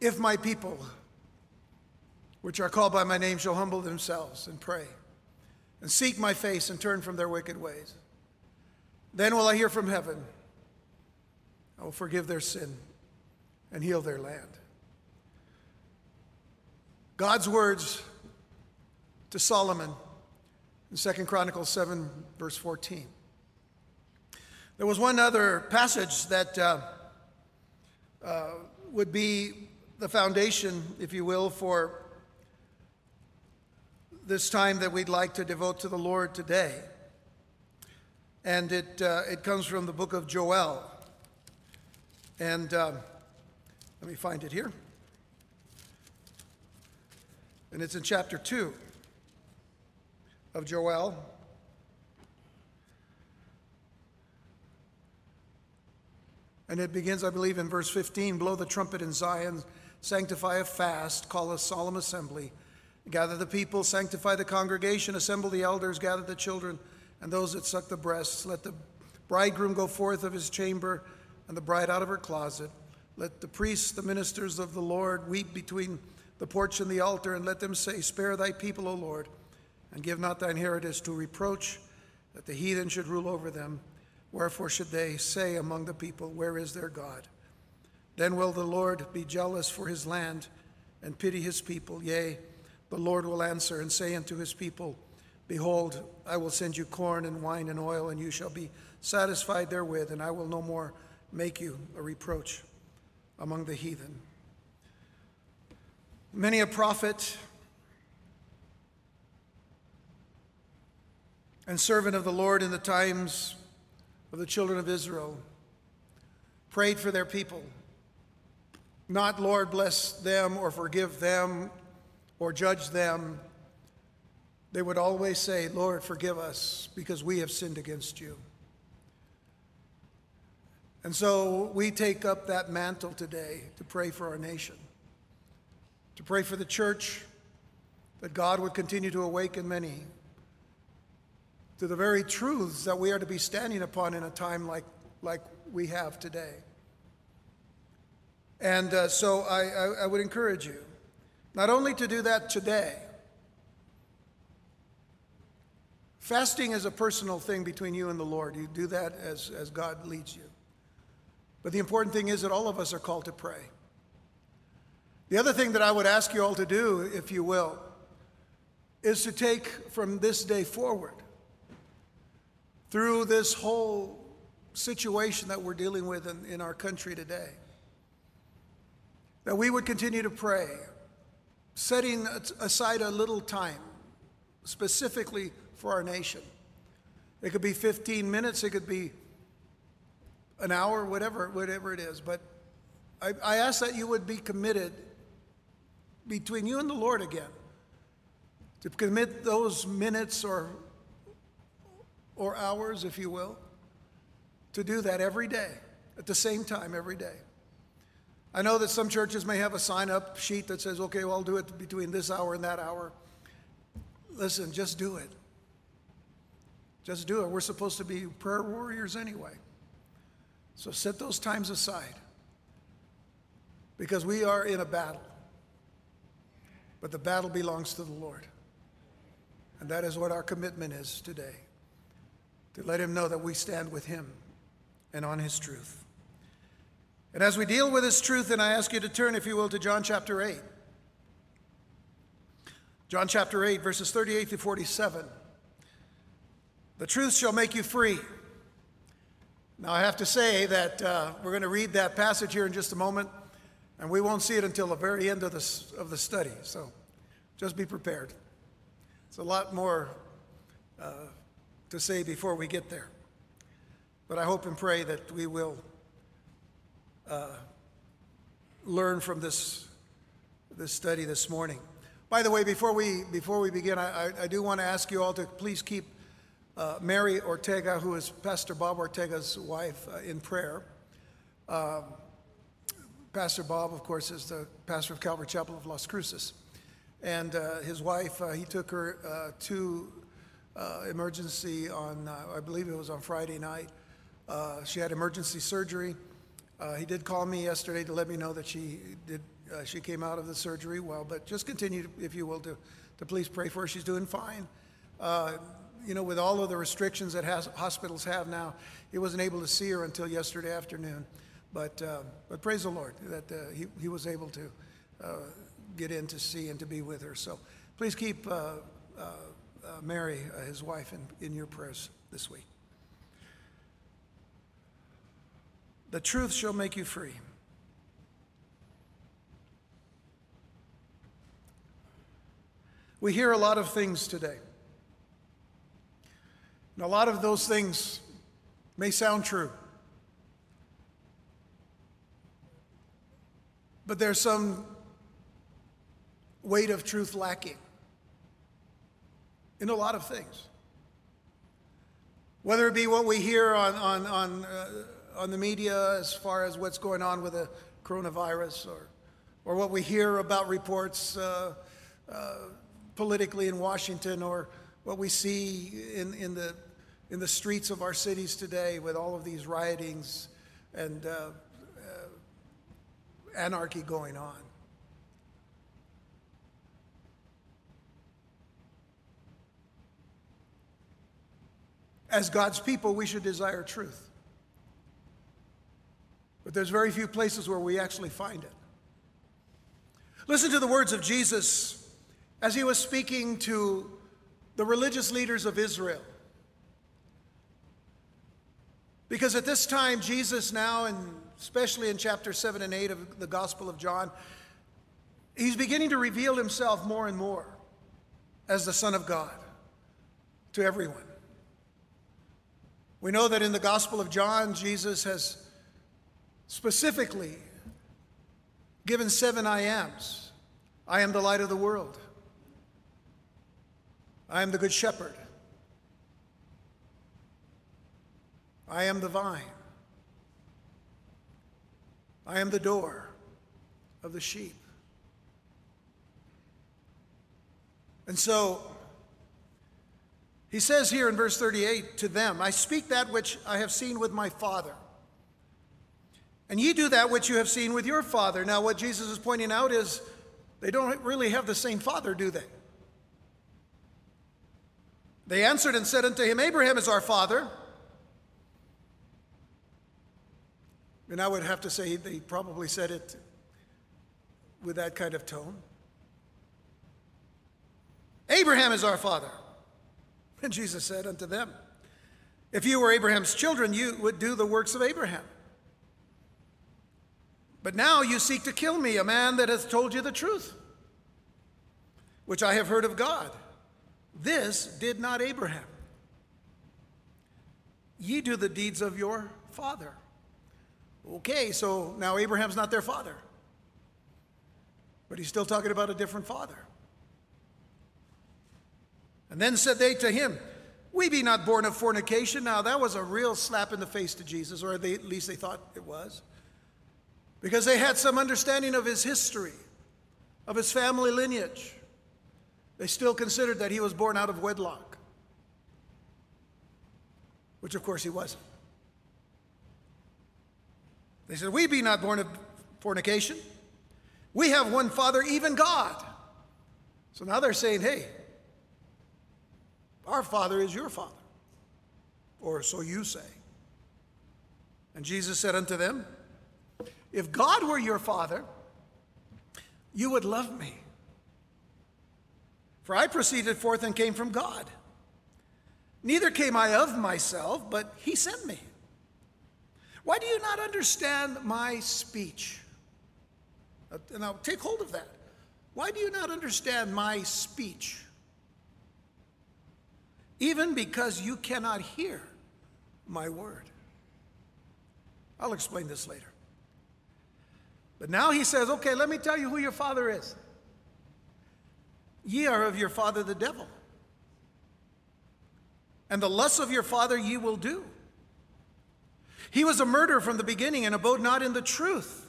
If my people, which are called by my name, shall humble themselves and pray and seek my face and turn from their wicked ways, then will I hear from heaven. I will forgive their sin and heal their land. God's words to Solomon in 2 Chronicles 7, verse 14. There was one other passage that uh, uh, would be the foundation, if you will, for this time that we'd like to devote to the Lord today. And it, uh, it comes from the book of Joel. And um, let me find it here. And it's in chapter 2 of Joel. And it begins, I believe, in verse 15 Blow the trumpet in Zion, sanctify a fast, call a solemn assembly, gather the people, sanctify the congregation, assemble the elders, gather the children and those that suck the breasts. Let the bridegroom go forth of his chamber and the bride out of her closet. Let the priests, the ministers of the Lord, weep between the porch and the altar, and let them say, Spare thy people, O Lord, and give not thine inheritance to reproach, that the heathen should rule over them. Wherefore should they say among the people, Where is their God? Then will the Lord be jealous for his land and pity his people. Yea, the Lord will answer and say unto his people, Behold, I will send you corn and wine and oil, and you shall be satisfied therewith, and I will no more make you a reproach among the heathen. Many a prophet and servant of the Lord in the times of the children of Israel prayed for their people. Not, Lord, bless them or forgive them or judge them. They would always say, Lord, forgive us because we have sinned against you. And so we take up that mantle today to pray for our nation, to pray for the church, that God would continue to awaken many to the very truths that we are to be standing upon in a time like, like we have today. And uh, so I, I, I would encourage you not only to do that today, fasting is a personal thing between you and the Lord. You do that as, as God leads you. But the important thing is that all of us are called to pray. The other thing that I would ask you all to do, if you will, is to take from this day forward, through this whole situation that we're dealing with in, in our country today, that we would continue to pray, setting aside a little time specifically for our nation. It could be 15 minutes, it could be an hour, whatever, whatever it is. But I, I ask that you would be committed between you and the Lord again to commit those minutes or or hours, if you will, to do that every day at the same time every day. I know that some churches may have a sign up sheet that says, okay, well, I'll do it between this hour and that hour. Listen, just do it. Just do it. We're supposed to be prayer warriors anyway. So set those times aside because we are in a battle. But the battle belongs to the Lord. And that is what our commitment is today to let Him know that we stand with Him and on His truth. And as we deal with this truth, and I ask you to turn, if you will, to John chapter 8. John chapter 8, verses 38 to 47. The truth shall make you free. Now, I have to say that uh, we're going to read that passage here in just a moment, and we won't see it until the very end of the, of the study. So just be prepared. It's a lot more uh, to say before we get there. But I hope and pray that we will uh, learn from this, this study this morning. By the way, before we, before we begin, I, I, I do want to ask you all to please keep uh, Mary Ortega, who is Pastor Bob Ortega's wife, uh, in prayer. Um, pastor Bob, of course, is the pastor of Calvary Chapel of Las Cruces. And uh, his wife, uh, he took her uh, to emergency on, I believe it was on Friday night. she had emergency surgery, Uh, he did call me yesterday to let me know that she did. Uh, she came out of the surgery well, but just continue, if you will, to, to please pray for her. She's doing fine. Uh, you know, with all of the restrictions that has, hospitals have now, he wasn't able to see her until yesterday afternoon. But, uh, but praise the Lord that uh, he, he was able to uh, get in to see and to be with her. So please keep Mary, his wife, in, in your prayers this week. The truth shall make you free. We hear a lot of things today. And a lot of those things may sound true. But there's some weight of truth lacking in a lot of things. Whether it be what we hear on, on, on, uh, on the media as far as what's going on with the coronavirus, or, or what we hear about reports uh, uh, politically in Washington, or what we see in, in, the, in the streets of our cities today with all of these riotings and uh, anarchy going on. As God's people, we should desire truth. But there's very few places where we actually find it. Listen to the words of Jesus as he was speaking to the religious leaders of Israel. Because at this time, Jesus now, and especially in chapter 7 and 8 of the Gospel of John, he's beginning to reveal himself more and more as the Son of God to everyone. We know that in the Gospel of John, Jesus has specifically given seven I ams. I am the light of the world. I am the good shepherd. I am the vine. I am the door of the sheep. And so he says here in verse 38 to them, I speak that which I have seen with my Father. And ye do that which you have seen with your father. Now, what Jesus is pointing out is they don't really have the same father, do they? They answered and said unto him, Abraham is our father. And I would have to say they probably said it with that kind of tone. Abraham is our father. And Jesus said unto them, If you were Abraham's children, you would do the works of Abraham. But now you seek to kill me, a man that hath told you the truth, which I have heard of God. This did not Abraham. Ye do the deeds of your father. Okay, so now Abraham's not their father. But he's still talking about a different father. And then said they to him, We be not born of fornication. Now, that was a real slap in the face to Jesus, or they, at least they thought it was, because they had some understanding of his history, of his family lineage. They still considered that he was born out of wedlock, which of course he wasn't. They said, We be not born of fornication. We have one Father, even God. So now they're saying, Hey, our Father is your Father. Or so you say. And Jesus said unto them, If God were your Father, you would love me. For I proceeded forth and came from God. Neither came I of myself, but he sent me. Why do you not understand my speech? Uh, now, take hold of that. Why do you not understand my speech? Even because you cannot hear my word. I'll explain this later. But now he says, okay, let me tell you who your father is. Ye are of your father the devil, and the lusts of your father ye will do. He was a murderer from the beginning and abode not in the truth,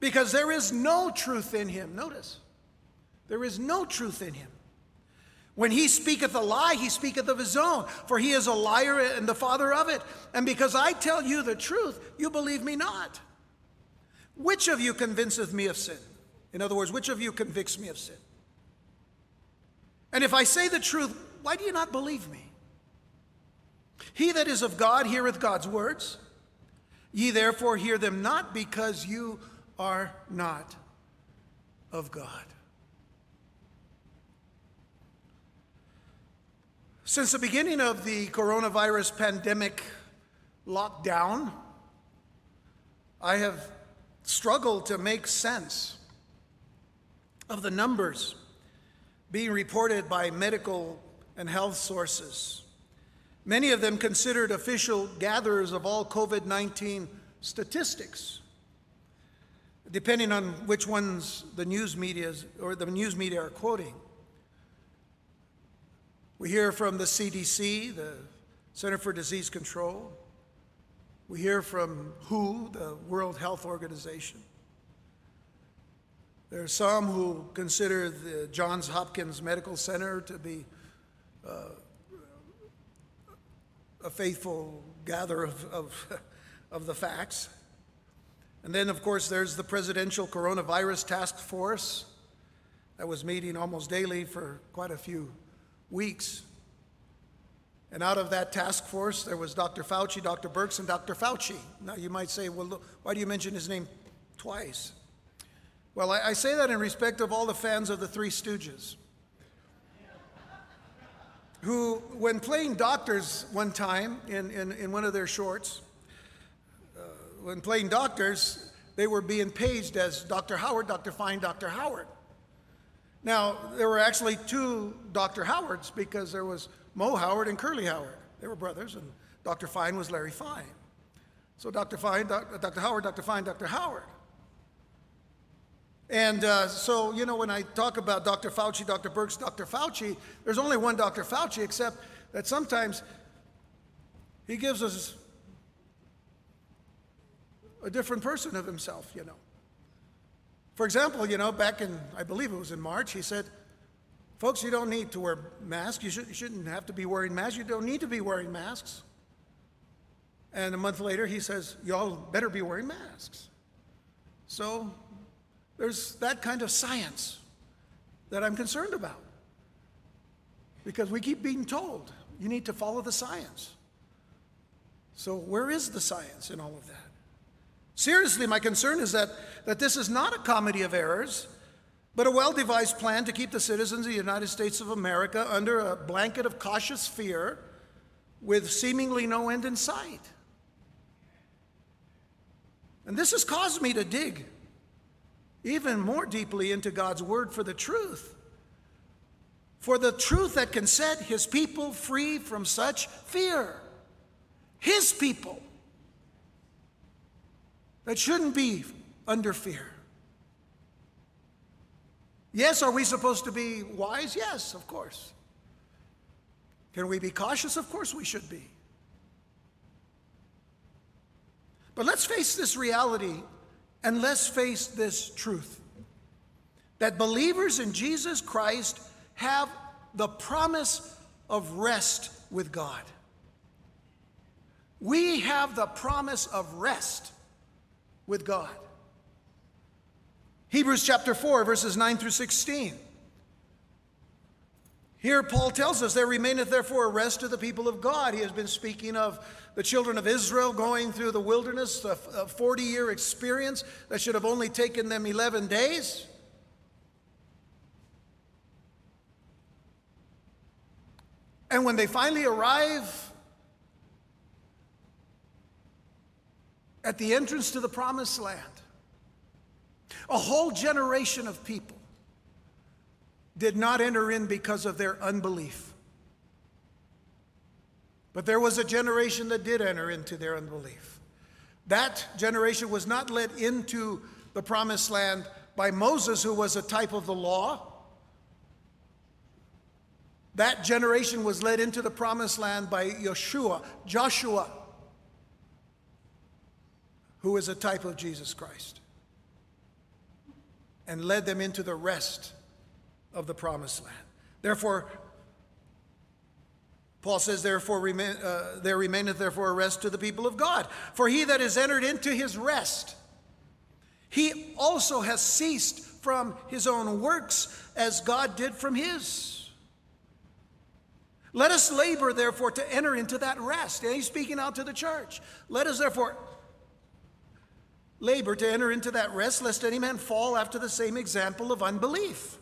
because there is no truth in him. Notice, there is no truth in him. When he speaketh a lie, he speaketh of his own, for he is a liar and the father of it. And because I tell you the truth, you believe me not. Which of you convinceth me of sin? In other words, which of you convicts me of sin? And if I say the truth, why do you not believe me? He that is of God heareth God's words. Ye therefore hear them not because you are not of God. Since the beginning of the coronavirus pandemic lockdown, I have struggled to make sense of the numbers being reported by medical and health sources. Many of them considered official gatherers of all COVID 19 statistics, depending on which ones the news media or the news media are quoting. We hear from the CDC, the Center for Disease Control. We hear from WHO, the World Health Organization. There are some who consider the Johns Hopkins Medical Center to be uh, a faithful gatherer of, of, of the facts. And then, of course, there's the Presidential Coronavirus Task Force that was meeting almost daily for quite a few weeks. And out of that task force, there was Dr. Fauci, Dr. Birx, and Dr. Fauci. Now, you might say, well, look, why do you mention his name twice? Well, I, I say that in respect of all the fans of the Three Stooges, who, when playing doctors one time in, in, in one of their shorts, uh, when playing doctors, they were being paged as Dr. Howard, Dr. Fine, Dr. Howard. Now, there were actually two Dr. Howards because there was Moe Howard and Curly Howard. They were brothers, and Dr. Fine was Larry Fine. So Dr. Fine, Dr. Howard, Dr. Fine, Dr. Howard. And uh, so, you know, when I talk about Dr. Fauci, Dr. Birx, Dr. Fauci, there's only one Dr. Fauci, except that sometimes he gives us a different person of himself, you know. For example, you know, back in, I believe it was in March, he said, Folks, you don't need to wear masks. You, should, you shouldn't have to be wearing masks. You don't need to be wearing masks. And a month later, he says, Y'all better be wearing masks. So there's that kind of science that I'm concerned about. Because we keep being told you need to follow the science. So, where is the science in all of that? Seriously, my concern is that, that this is not a comedy of errors, but a well devised plan to keep the citizens of the United States of America under a blanket of cautious fear with seemingly no end in sight. And this has caused me to dig even more deeply into God's Word for the truth. For the truth that can set His people free from such fear. His people that shouldn't be under fear. Yes, are we supposed to be wise? Yes, of course. Can we be cautious? Of course we should be. But let's face this reality and let's face this truth that believers in Jesus Christ have the promise of rest with God. We have the promise of rest with God. Hebrews chapter 4, verses 9 through 16. Here, Paul tells us, There remaineth therefore a rest to the people of God. He has been speaking of the children of Israel going through the wilderness, a 40 year experience that should have only taken them 11 days. And when they finally arrive at the entrance to the promised land, a whole generation of people did not enter in because of their unbelief. But there was a generation that did enter into their unbelief. That generation was not led into the promised land by Moses, who was a type of the law. That generation was led into the promised land by Yeshua, Joshua, who is a type of Jesus Christ and led them into the rest of the promised land. Therefore, Paul says, therefore, remain, uh, there remaineth therefore a rest to the people of God. For he that is entered into his rest, he also has ceased from his own works as God did from his. Let us labor, therefore, to enter into that rest. And he's speaking out to the church. Let us, therefore, labor to enter into that rest, lest any man fall after the same example of unbelief.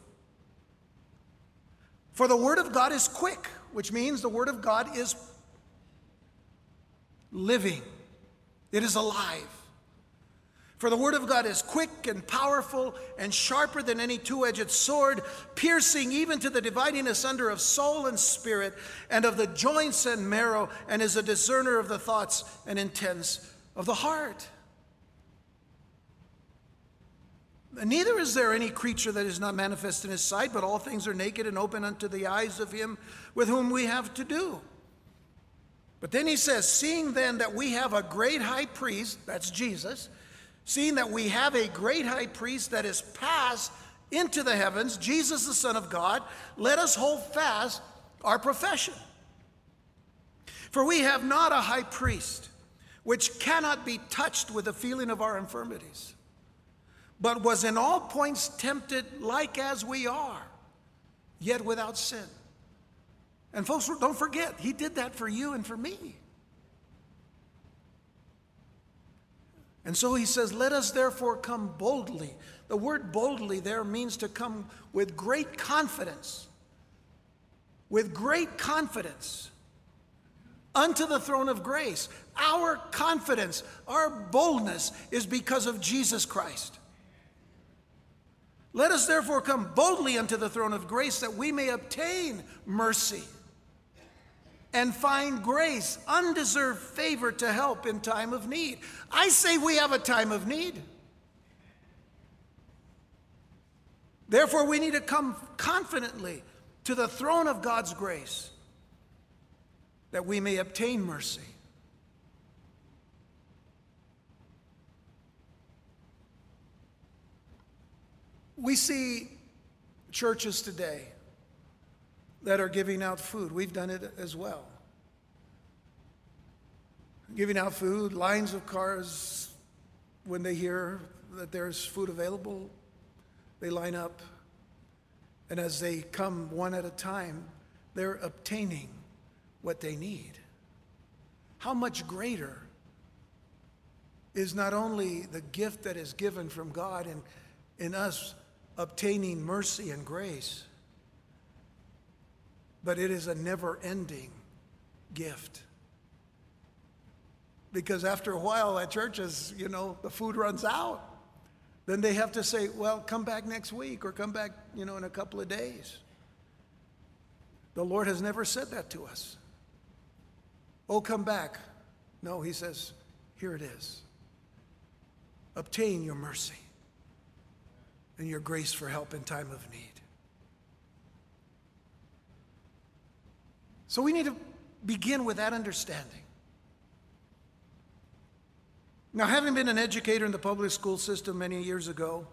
For the word of God is quick, which means the word of God is living, it is alive. For the word of God is quick and powerful and sharper than any two edged sword, piercing even to the dividing asunder of soul and spirit, and of the joints and marrow, and is a discerner of the thoughts and intents of the heart. Neither is there any creature that is not manifest in his sight, but all things are naked and open unto the eyes of him with whom we have to do. But then he says, Seeing then that we have a great high priest, that's Jesus, seeing that we have a great high priest that is passed into the heavens, Jesus the Son of God, let us hold fast our profession. For we have not a high priest which cannot be touched with the feeling of our infirmities but was in all points tempted like as we are, yet without sin. And folks, don't forget, he did that for you and for me. And so he says, Let us therefore come boldly. The word boldly there means to come with great confidence. With great confidence unto the throne of grace. Our confidence, our boldness is because of Jesus Christ. Let us therefore come boldly unto the throne of grace that we may obtain mercy and find grace, undeserved favor to help in time of need. I say we have a time of need. Therefore, we need to come confidently to the throne of God's grace that we may obtain mercy We see churches today that are giving out food. We've done it as well. Giving out food, lines of cars, when they hear that there's food available, they line up. And as they come one at a time, they're obtaining what they need. How much greater is not only the gift that is given from God and in us obtaining mercy and grace, but it is a never ending gift. Because after a while at churches, you know, the food runs out. Then they have to say, well, come back next week or come back, you know, in a couple of days. The Lord has never said that to us. Oh, come back. No, He says, here it is. Obtain your mercy and your grace for help in time of need. So we need to begin with that understanding. Now, having been an educator in the public school system many years ago,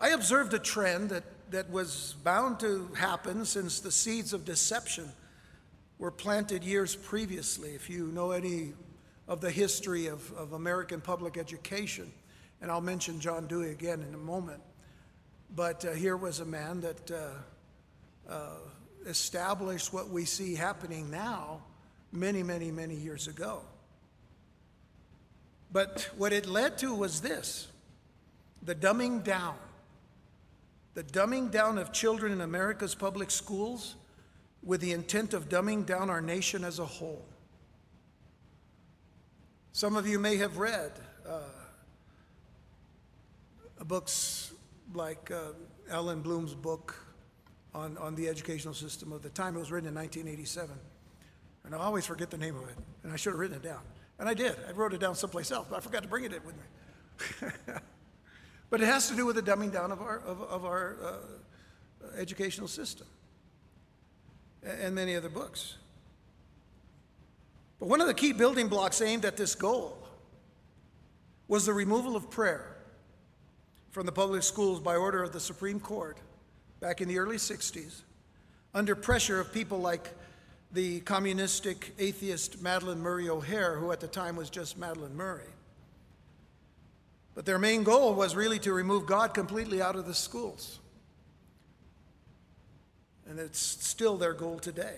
I observed a trend that, that was bound to happen since the seeds of deception were planted years previously. If you know any of the history of, of American public education, and I'll mention John Dewey again in a moment. But uh, here was a man that uh, uh, established what we see happening now many, many, many years ago. But what it led to was this the dumbing down. The dumbing down of children in America's public schools with the intent of dumbing down our nation as a whole. Some of you may have read uh, books like uh, Bloom's book on, on the educational system of the time. It was written in 1987. And I always forget the name of it, and I should have written it down. And I did. I wrote it down someplace else, but I forgot to bring it with me. but it has to do with the dumbing down of our, of, of our uh, educational system and many other books. But one of the key building blocks aimed at this goal was the removal of prayer from the public schools by order of the Supreme Court back in the early 60s under pressure of people like the communistic atheist Madalyn Murray O'Hair, who at the time was just Madalyn Murray. But their main goal was really to remove God completely out of the schools. And it's still their goal today.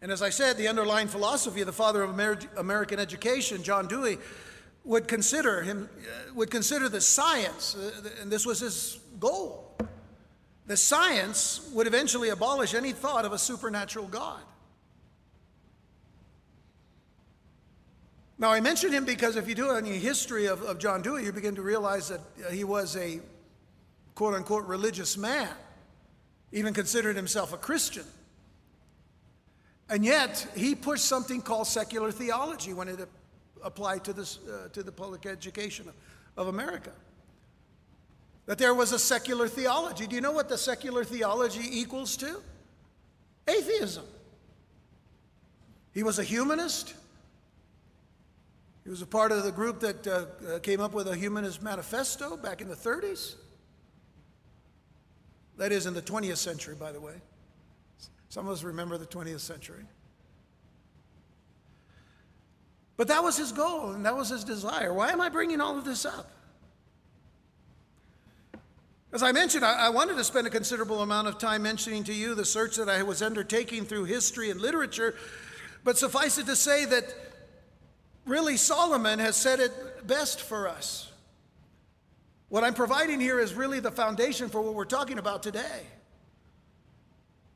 And as I said, the underlying philosophy of the father of Amer- American education, John Dewey, would consider him uh, would consider the science, uh, and this was his goal. The science would eventually abolish any thought of a supernatural God. Now, I mention him because if you do any history of, of John Dewey, you begin to realize that uh, he was a quote unquote religious man, even considered himself a Christian. And yet, he pushed something called secular theology when it applied to, this, uh, to the public education of, of America. That there was a secular theology. Do you know what the secular theology equals to? Atheism. He was a humanist. He was a part of the group that uh, uh came up with a humanist manifesto back in the 30s. That is in the 20th century, by the way. Some of us remember the 20th century. But that was his goal and that was his desire. Why am I bringing all of this up? As I mentioned, I, wanted to spend a considerable amount of time mentioning to you the search that I was undertaking through history and literature, but suffice it to say that really Solomon has said it best for us. What I'm providing here is really the foundation for what we're talking about today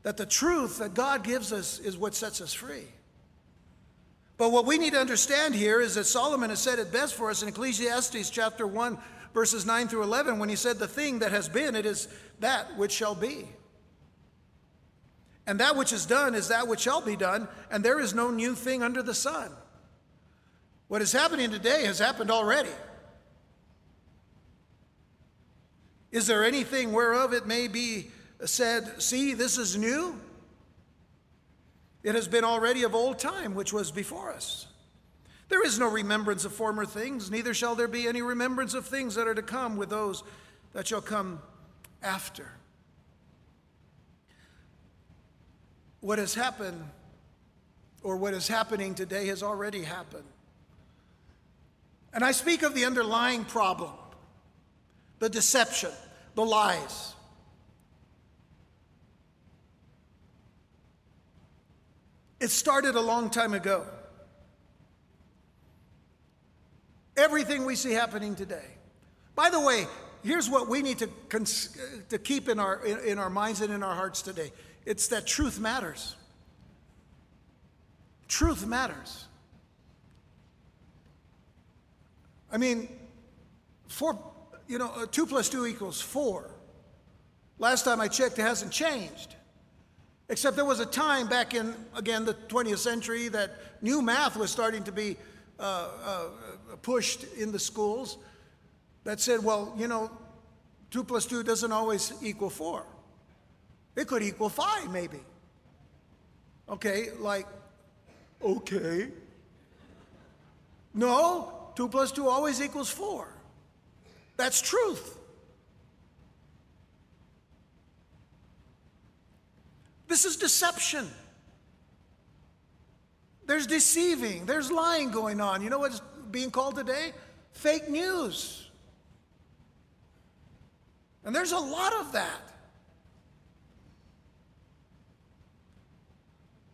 that the truth that God gives us is what sets us free. But what we need to understand here is that Solomon has said it best for us in Ecclesiastes chapter 1, verses 9 through 11, when he said, The thing that has been, it is that which shall be. And that which is done is that which shall be done, and there is no new thing under the sun. What is happening today has happened already. Is there anything whereof it may be said, See, this is new. It has been already of old time, which was before us. There is no remembrance of former things, neither shall there be any remembrance of things that are to come with those that shall come after. What has happened, or what is happening today, has already happened. And I speak of the underlying problem the deception, the lies. It started a long time ago. Everything we see happening today. By the way, here's what we need to, cons- to keep in our, in, in our minds and in our hearts today it's that truth matters. Truth matters. I mean, four, you know, uh, two plus two equals four. Last time I checked, it hasn't changed. Except there was a time back in, again, the 20th century that new math was starting to be uh, uh, pushed in the schools that said, well, you know, 2 plus 2 doesn't always equal 4. It could equal 5, maybe. Okay, like, okay. No, 2 plus 2 always equals 4. That's truth. This is deception. There's deceiving, there's lying going on. You know what's being called today? Fake news. And there's a lot of that.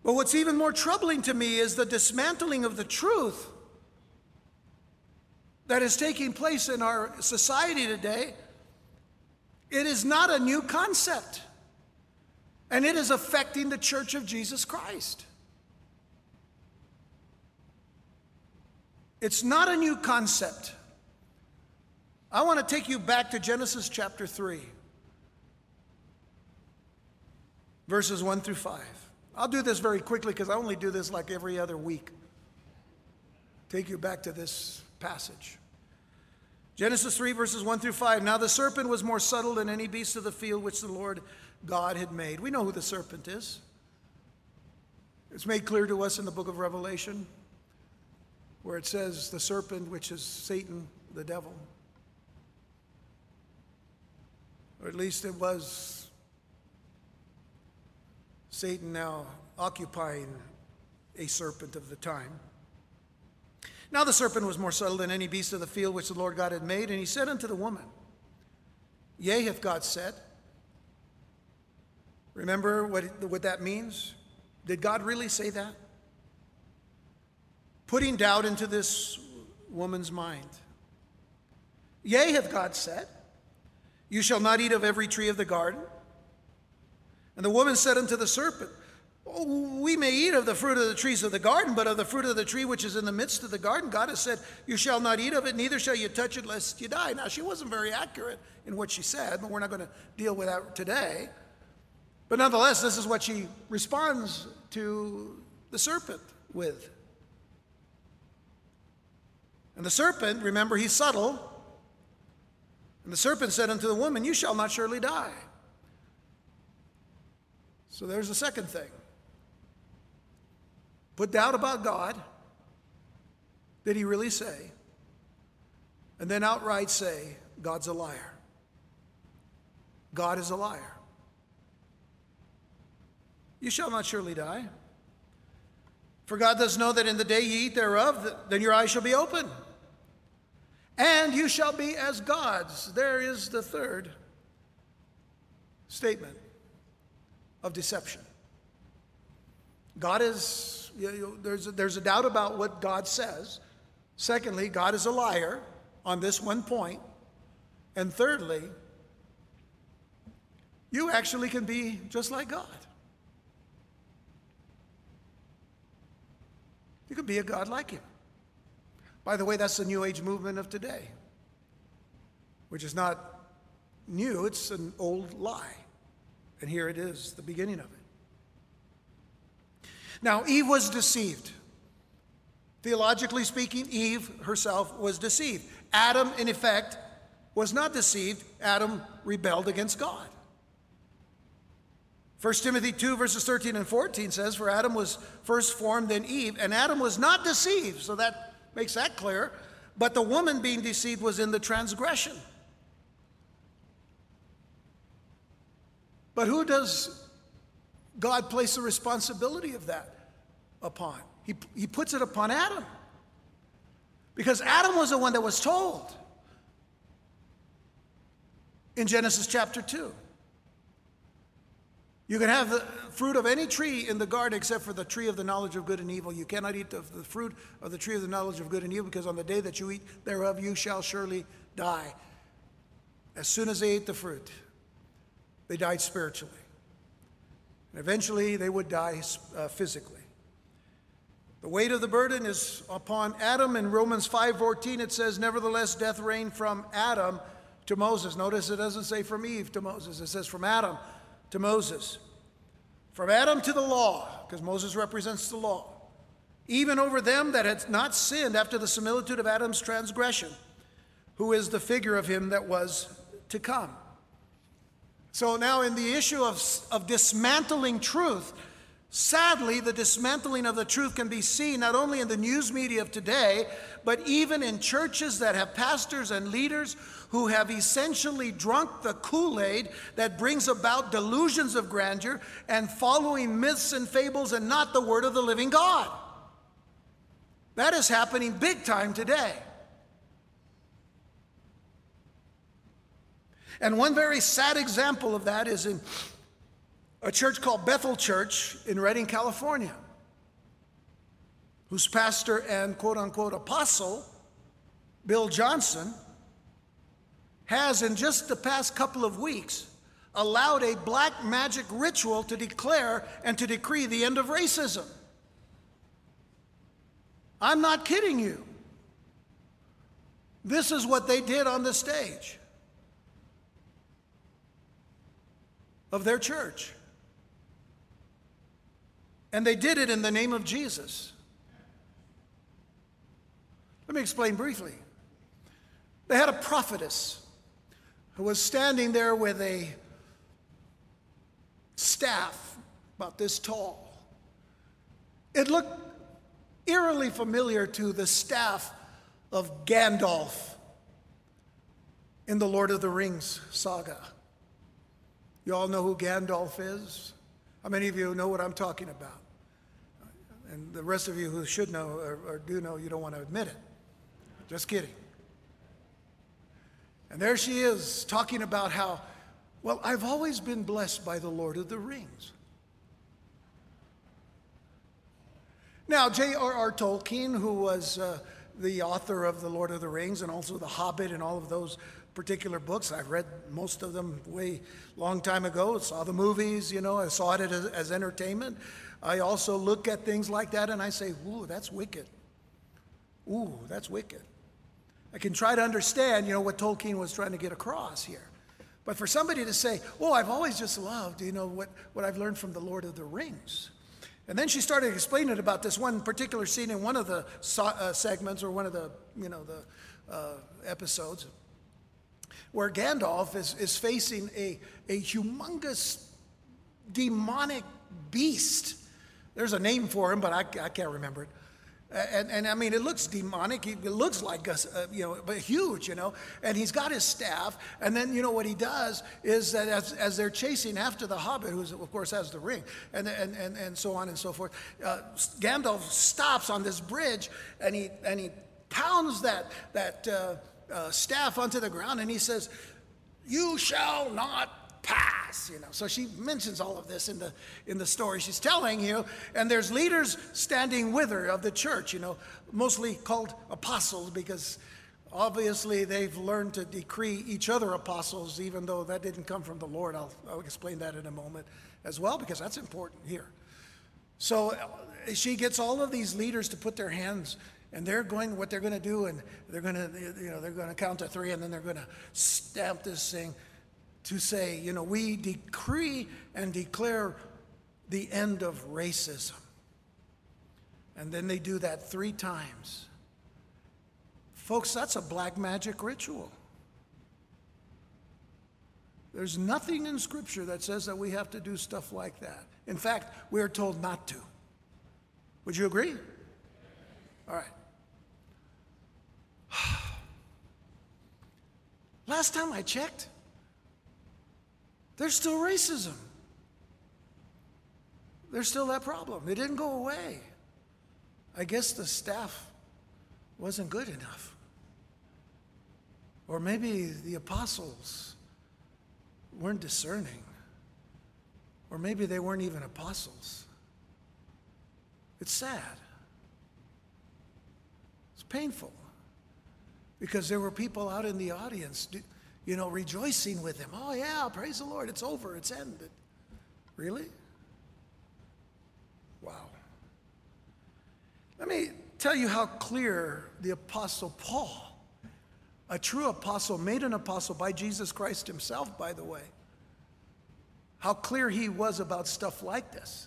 But what's even more troubling to me is the dismantling of the truth that is taking place in our society today. It is not a new concept and it is affecting the church of Jesus Christ. It's not a new concept. I want to take you back to Genesis chapter 3, verses 1 through 5. I'll do this very quickly because I only do this like every other week. Take you back to this passage. Genesis 3, verses 1 through 5. Now the serpent was more subtle than any beast of the field which the Lord God had made. We know who the serpent is. It's made clear to us in the book of Revelation, where it says the serpent, which is Satan, the devil. Or at least it was Satan now occupying a serpent of the time. Now the serpent was more subtle than any beast of the field which the Lord God had made, and he said unto the woman, Yea, hath God said. Remember what, what that means? Did God really say that? Putting doubt into this woman's mind. Yea, hath God said, You shall not eat of every tree of the garden. And the woman said unto the serpent, oh, We may eat of the fruit of the trees of the garden, but of the fruit of the tree which is in the midst of the garden, God has said, You shall not eat of it, neither shall you touch it, lest you die. Now, she wasn't very accurate in what she said, but we're not going to deal with that today. But nonetheless, this is what she responds to the serpent with. And the serpent, remember, he's subtle. And the serpent said unto the woman, You shall not surely die. So there's the second thing. Put doubt about God. Did he really say? And then outright say, God's a liar. God is a liar. You shall not surely die. For God does know that in the day ye eat thereof, then your eyes shall be open. And you shall be as gods. There is the third statement of deception. God is, you know, there's, a, there's a doubt about what God says. Secondly, God is a liar on this one point. And thirdly, you actually can be just like God. You could be a God like Him. By the way, that's the New Age movement of today, which is not new, it's an old lie. And here it is, the beginning of it. Now, Eve was deceived. Theologically speaking, Eve herself was deceived. Adam, in effect, was not deceived. Adam rebelled against God. 1 Timothy 2, verses 13 and 14 says, For Adam was first formed, then Eve, and Adam was not deceived. So that makes that clear. But the woman being deceived was in the transgression. But who does God place the responsibility of that upon? He, he puts it upon Adam. Because Adam was the one that was told in Genesis chapter 2. You can have the fruit of any tree in the garden except for the tree of the knowledge of good and evil. You cannot eat of the fruit of the tree of the knowledge of good and evil because on the day that you eat thereof, you shall surely die. As soon as they ate the fruit, they died spiritually. And eventually, they would die uh, physically. The weight of the burden is upon Adam. In Romans 5:14 it says, "Nevertheless death reigned from Adam to Moses." Notice it doesn't say from Eve to Moses. It says from Adam to Moses. From Adam to the law, because Moses represents the law, even over them that had not sinned after the similitude of Adam's transgression, who is the figure of him that was to come. So now, in the issue of, of dismantling truth, sadly, the dismantling of the truth can be seen not only in the news media of today, but even in churches that have pastors and leaders who have essentially drunk the Kool Aid that brings about delusions of grandeur and following myths and fables and not the word of the living God. That is happening big time today. And one very sad example of that is in a church called Bethel Church in Redding, California, whose pastor and quote unquote apostle, Bill Johnson, has, in just the past couple of weeks, allowed a black magic ritual to declare and to decree the end of racism. I'm not kidding you. This is what they did on the stage of their church. And they did it in the name of Jesus. Let me explain briefly. They had a prophetess who was standing there with a staff about this tall. It looked eerily familiar to the staff of Gandalf in the Lord of the Rings saga. You all know who Gandalf is? How many of you know what I'm talking about? And the rest of you who should know or, or do know, you don't want to admit it. Just kidding. And there she is talking about how, well, I've always been blessed by the Lord of the Rings. Now, J.R.R. Tolkien, who was uh, the author of The Lord of the Rings and also The Hobbit and all of those particular books, I've read most of them way long time ago. Saw the movies, you know, I saw it as, as entertainment. I also look at things like that and I say, ooh, that's wicked. Ooh, that's wicked. I can try to understand, you know, what Tolkien was trying to get across here. But for somebody to say, oh, I've always just loved, you know, what, what I've learned from the Lord of the Rings. And then she started explaining about this one particular scene in one of the so, uh, segments or one of the, you know, the uh, episodes where Gandalf is, is facing a, a humongous demonic beast. There's a name for him, but I, I can't remember it. And, and I mean, it looks demonic. It looks like, a, uh, you know, but huge, you know. And he's got his staff. And then, you know, what he does is that as, as they're chasing after the hobbit, who, of course, has the ring, and, and, and, and so on and so forth, uh, Gandalf stops on this bridge and he, and he pounds that, that uh, uh, staff onto the ground and he says, You shall not pass you know. So she mentions all of this in the in the story she's telling you and there's leaders standing with her of the church you know mostly called apostles because obviously they've learned to decree each other apostles even though that didn't come from the lord. I'll, I'll explain that in a moment as well because that's important here. So uh, she gets all of these leaders to put their hands and they're going what they're going to do and they're going to you know they're going to count to three and then they're going to stamp this thing to say, you know, we decree and declare the end of racism. And then they do that three times. Folks, that's a black magic ritual. There's nothing in Scripture that says that we have to do stuff like that. In fact, we are told not to. Would you agree? All right. Last time I checked, there's still racism. There's still that problem. It didn't go away. I guess the staff wasn't good enough. Or maybe the apostles weren't discerning. Or maybe they weren't even apostles. It's sad. It's painful. Because there were people out in the audience you know, rejoicing with him. Oh, yeah, praise the Lord, it's over, it's ended. Really? Wow. Let me tell you how clear the Apostle Paul, a true apostle, made an apostle by Jesus Christ himself, by the way, how clear he was about stuff like this.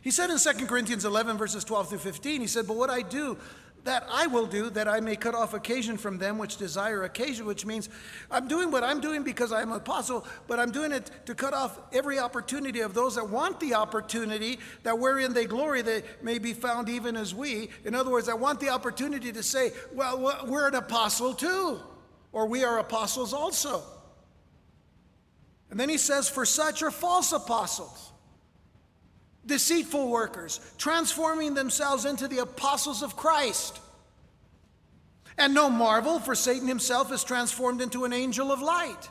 He said in 2 Corinthians 11, verses 12 through 15, he said, But what I do, that I will do, that I may cut off occasion from them which desire occasion, which means I'm doing what I'm doing because I'm an apostle, but I'm doing it to cut off every opportunity of those that want the opportunity, that wherein they glory, they may be found even as we. In other words, I want the opportunity to say, well, we're an apostle too, or we are apostles also. And then he says, for such are false apostles deceitful workers, transforming themselves into the apostles of Christ. And no marvel, for Satan himself is transformed into an angel of light.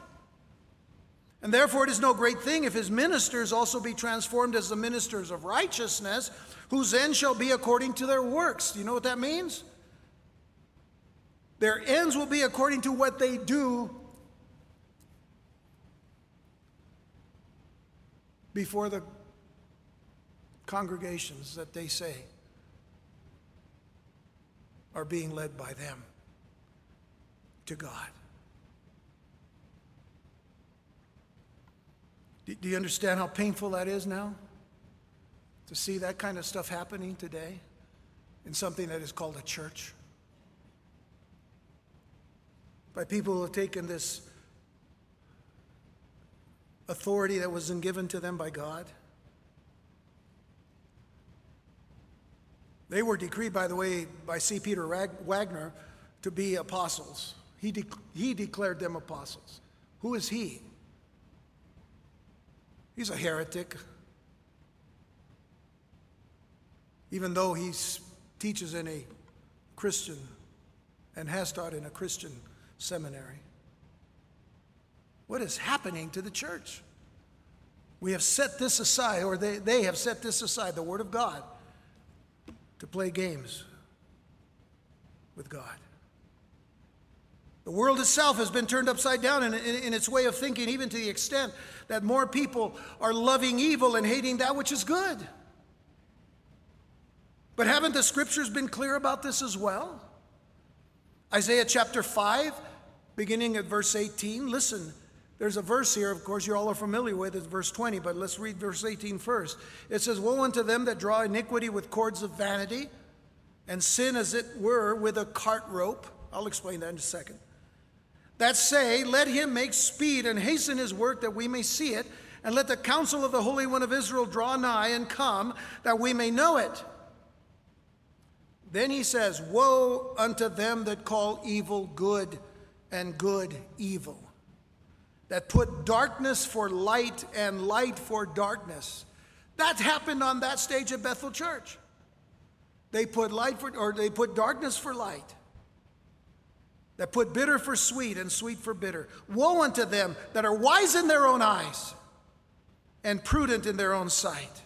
And therefore, it is no great thing if his ministers also be transformed as the ministers of righteousness, whose end shall be according to their works. Do you know what that means? Their ends will be according to what they do before the congregations that they say are being led by them to God. Do you understand how painful that is now? To see that kind of stuff happening today in something that is called a church? By people who have taken this authority that was given to them by God They were decreed, by the way, by C. Peter Wagner to be apostles. He, de- he declared them apostles. Who is he? He's a heretic. even though he teaches in a Christian and has taught in a Christian seminary. What is happening to the church? We have set this aside, or they, they have set this aside, the Word of God, to play games with God. The world itself has been turned upside down in, in, in, its way of thinking, even to the extent that more people are loving evil and hating that which is good. But haven't the scriptures been clear about this as well? Isaiah chapter 5, beginning at verse 18. Listen, there's a verse here, of course, you all are familiar with. It's verse 20, but let's read verse 18 first. It says, Woe unto them that draw iniquity with cords of vanity, and sin, as it were, with a cart rope. I'll explain that in a second that say, Let him make speed and hasten his work that we may see it, and let the counsel of the Holy One of Israel draw nigh and come that we may know it. Then he says, Woe unto them that call evil good and good evil, that put darkness for light and light for darkness. That happened on that stage at Bethel Church. They put light for, or they put darkness for light that put bitter for sweet and sweet for bitter. Woe unto them that are wise in their own eyes and prudent in their own sight.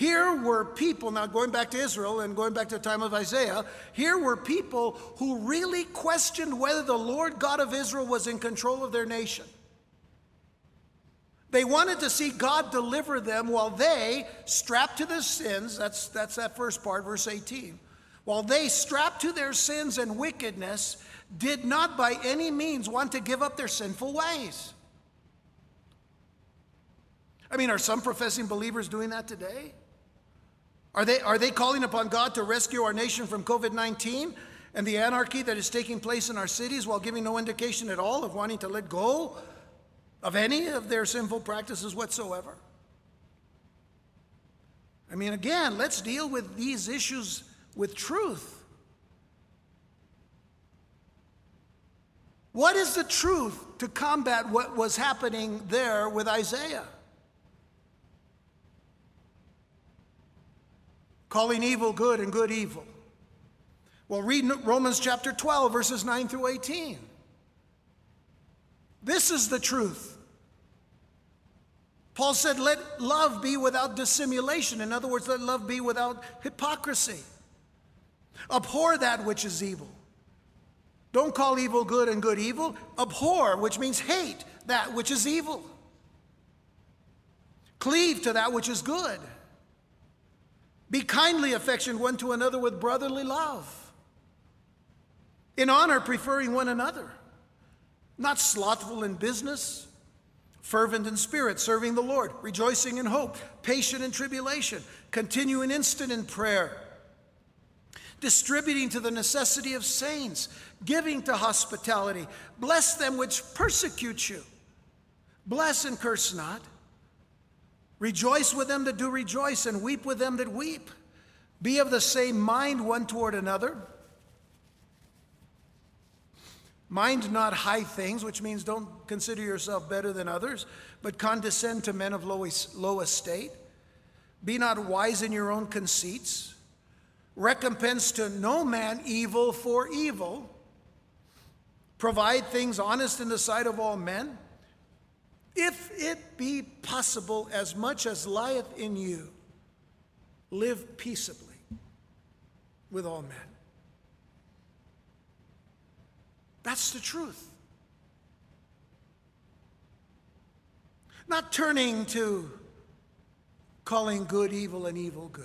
Here were people, now going back to Israel and going back to the time of Isaiah, here were people who really questioned whether the Lord God of Israel was in control of their nation. They wanted to see God deliver them while they, strapped to their sins, that's, that's that first part, verse 18 while they, strapped to their sins and wickedness, did not by any means want to give up their sinful ways. I mean, are some professing believers doing that today? Are they, are they calling upon God to rescue our nation from COVID 19 and the anarchy that is taking place in our cities while giving no indication at all of wanting to let go of any of their sinful practices whatsoever? I mean, again, let's deal with these issues with truth. What is the truth to combat what was happening there with Isaiah? Calling evil good and good evil. Well, read Romans chapter 12, verses 9 through 18. This is the truth. Paul said, Let love be without dissimulation. In other words, let love be without hypocrisy. Abhor that which is evil. Don't call evil good and good evil. Abhor, which means hate that which is evil. Cleave to that which is good. Be kindly affectioned one to another with brotherly love. In honor, preferring one another. Not slothful in business, fervent in spirit, serving the Lord, rejoicing in hope, patient in tribulation, continuing instant in prayer distributing to the necessity of saints, giving to hospitality. Bless them which persecute you. Bless and curse not. Rejoice with them that do rejoice, and weep with them that weep. Be of the same mind one toward another. Mind not high things, which means don't consider yourself better than others, but condescend to men of low, low estate. Be not wise in your own conceits. Recompense to no man evil for evil. Provide things honest in the sight of all men. If it be possible, as much as lieth in you, live peaceably with all men. That's the truth. Not turning to calling good evil and evil good.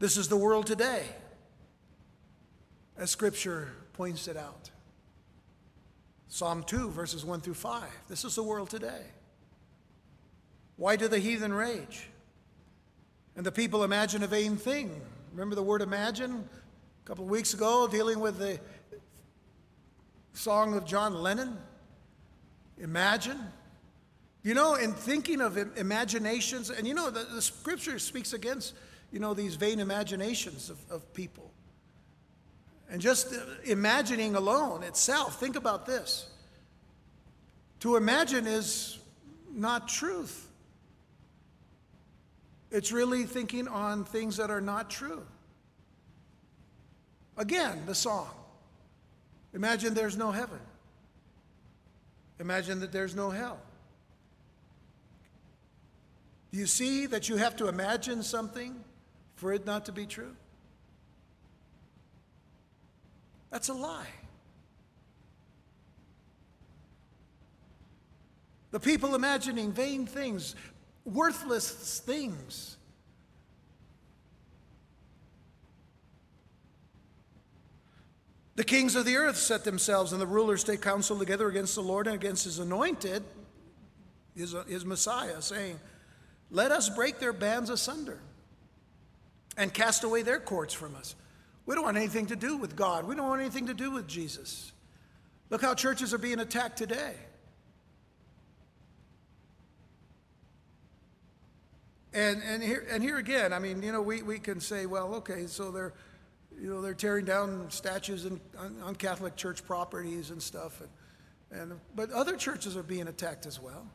This is the world today, as Scripture points it out. Psalm 2, verses 1 through 5. This is the world today. Why do the heathen rage? And the people imagine a vain thing. Remember the word imagine? A couple of weeks ago, dealing with the song of John Lennon. Imagine. You know, in thinking of imaginations, and you know, the, the scripture speaks against you know, these vain imaginations of, of people. And just imagining alone itself, think about this. To imagine is not truth. It's really thinking on things that are not true. Again, the song. Imagine there's no heaven. Imagine that there's no hell. Do you see that you have to imagine something for it not to be true? That's a lie. The people imagining vain things, worthless things. The kings of the earth set themselves, and the rulers take counsel together against the Lord and against his anointed, his, his Messiah, saying, Let us break their bands asunder and cast away their cords from us. We don't want anything to do with God. We don't want anything to do with Jesus. Look how churches are being attacked today. And, and, here, and here again, I mean, you know, we, we can say, well, okay, so they're, you know, they're tearing down statues in, on, on Catholic church properties and stuff. And, and, but other churches are being attacked as well.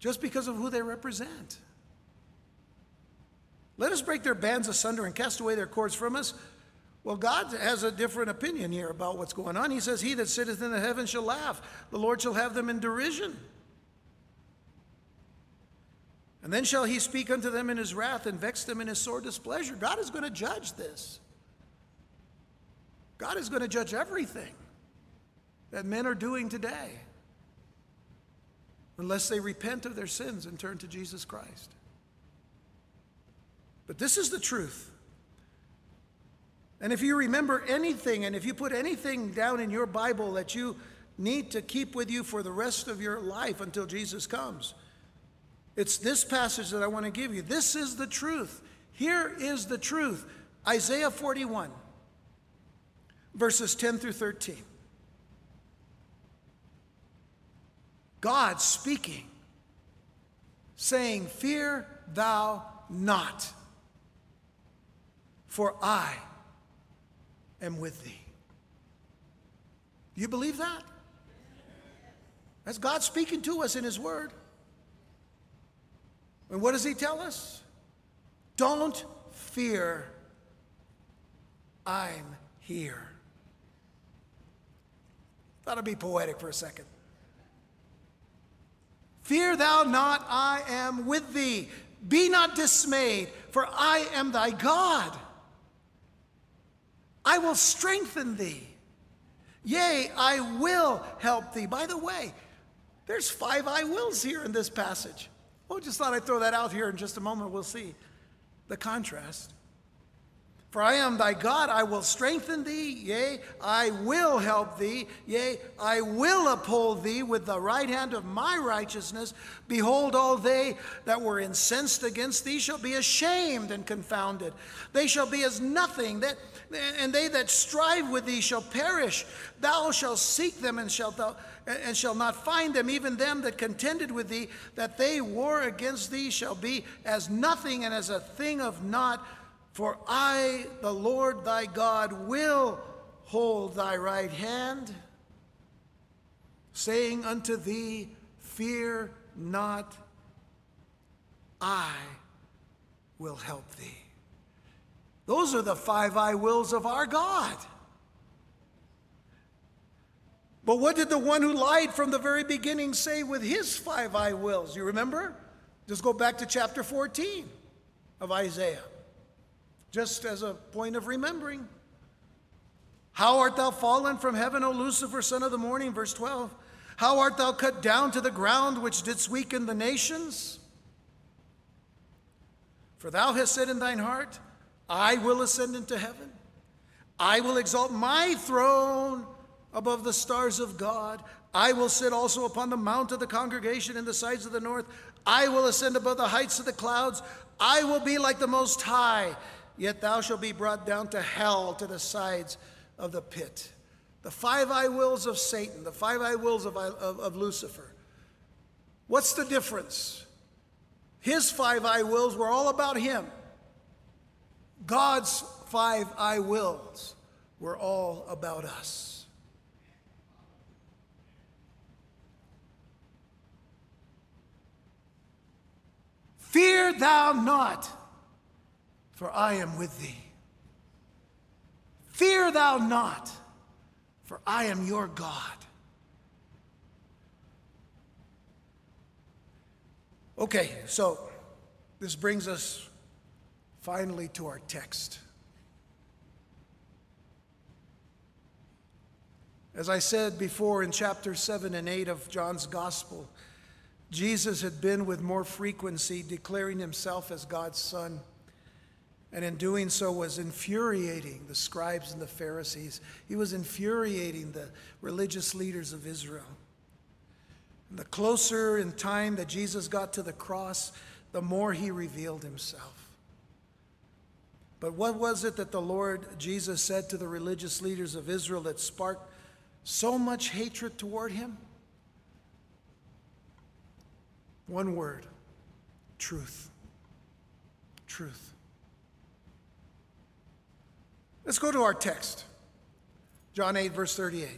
Just because of who they represent. Let us break their bands asunder and cast away their cords from us. Well, God has a different opinion here about what's going on. He says, He that sitteth in the heavens shall laugh, the Lord shall have them in derision. And then shall he speak unto them in his wrath and vex them in his sore displeasure. God is going to judge this. God is going to judge everything that men are doing today unless they repent of their sins and turn to Jesus Christ. But this is the truth. And if you remember anything, and if you put anything down in your Bible that you need to keep with you for the rest of your life until Jesus comes, it's this passage that I want to give you. This is the truth. Here is the truth Isaiah 41, verses 10 through 13. God speaking, saying, Fear thou not, for I am with thee. You believe that? That's God speaking to us in His Word. And what does he tell us? Don't fear, I'm here. That'll be poetic for a second. Fear thou not, I am with thee. Be not dismayed, for I am thy God. I will strengthen thee. Yea, I will help thee. By the way, there's five I wills here in this passage. Well, just thought I'd throw that out here in just a moment. We'll see the contrast. For I am thy God, I will strengthen thee, yea, I will help thee, yea, I will uphold thee with the right hand of my righteousness. Behold, all they that were incensed against thee shall be ashamed and confounded. They shall be as nothing, that, and they that strive with thee shall perish. Thou shalt seek them and shalt thou and shall not find them, even them that contended with thee, that they war against thee shall be as nothing and as a thing of naught. For I, the Lord thy God, will hold thy right hand, saying unto thee, Fear not, I will help thee. Those are the five I wills of our God. But what did the one who lied from the very beginning say with his five I wills? You remember? Just go back to chapter 14 of Isaiah, just as a point of remembering. How art thou fallen from heaven, O Lucifer, son of the morning? Verse 12. How art thou cut down to the ground, which didst weaken the nations? For thou hast said in thine heart, I will ascend into heaven. I will exalt my throne above the stars of God. I will sit also upon the mount of the congregation in the sides of the north. I will ascend above the heights of the clouds. I will be like the Most High. Yet thou shalt be brought down to hell, to the sides of the pit. The five I wills of Satan, the five I wills of, of, of Lucifer. What's the difference? His five I wills were all about him. God's five I wills were all about us. Fear thou not for I am with thee. Fear thou not, for I am your God. Okay, so this brings us finally to our text. As I said before in chapter 7 and 8 of John's Gospel, Jesus had been with more frequency declaring himself as God's Son, and in doing so was infuriating the scribes and the Pharisees. He was infuriating the religious leaders of Israel. And the closer in time that Jesus got to the cross, the more he revealed himself. But what was it that the Lord Jesus said to the religious leaders of Israel that sparked so much hatred toward him? One word truth. Truth. Let's go to our text John 8, verse 38.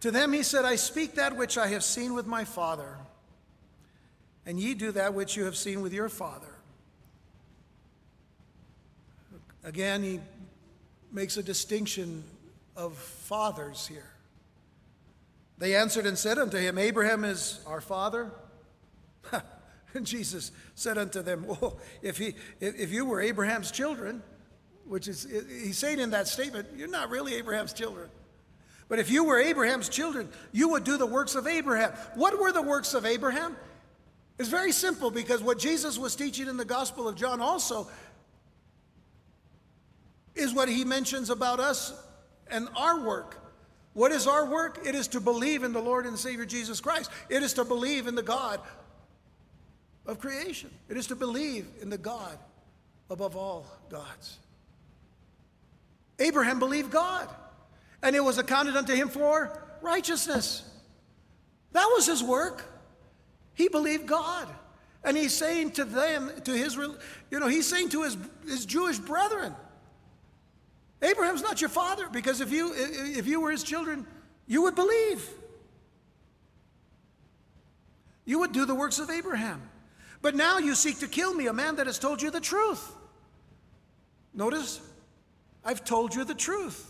To them he said, I speak that which I have seen with my Father, and ye do that which you have seen with your father. Again, he makes a distinction of fathers here. They answered and said unto him, Abraham is our father. And Jesus said unto them, Well, if, he, if you were Abraham's children, which is, he's saying in that statement, you're not really Abraham's children. But if you were Abraham's children, you would do the works of Abraham. What were the works of Abraham? It's very simple because what Jesus was teaching in the Gospel of John also is what he mentions about us and our work. What is our work? It is to believe in the Lord and Savior Jesus Christ. It is to believe in the God of creation. It is to believe in the God above all gods. Abraham believed God and it was accounted unto him for righteousness. That was his work. He believed God. And he's saying to them, to his, you know, he's saying to his, his Jewish brethren, Abraham's not your father because if you, if you were his children, you would believe. You would do the works of Abraham. But now you seek to kill me, a man that has told you the truth. Notice, I've told you the truth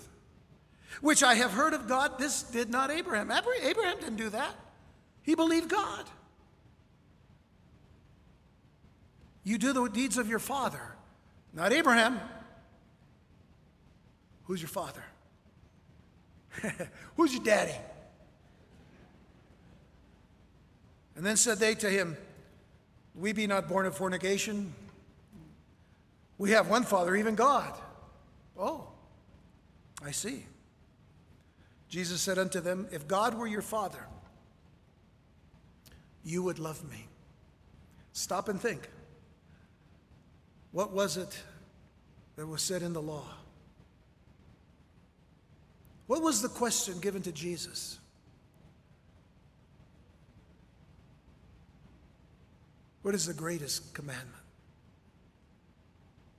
which I have heard of God. This did not Abraham. Abraham didn't do that. He believed God. You do the deeds of your father, not Abraham. Who's your father? Who's your daddy? And then said they to him, We be not born of fornication. We have one father, even God. Oh, I see. Jesus said unto them, If God were your father, you would love me. Stop and think. What was it that was said in the law? What was the question given to Jesus? What is the greatest commandment?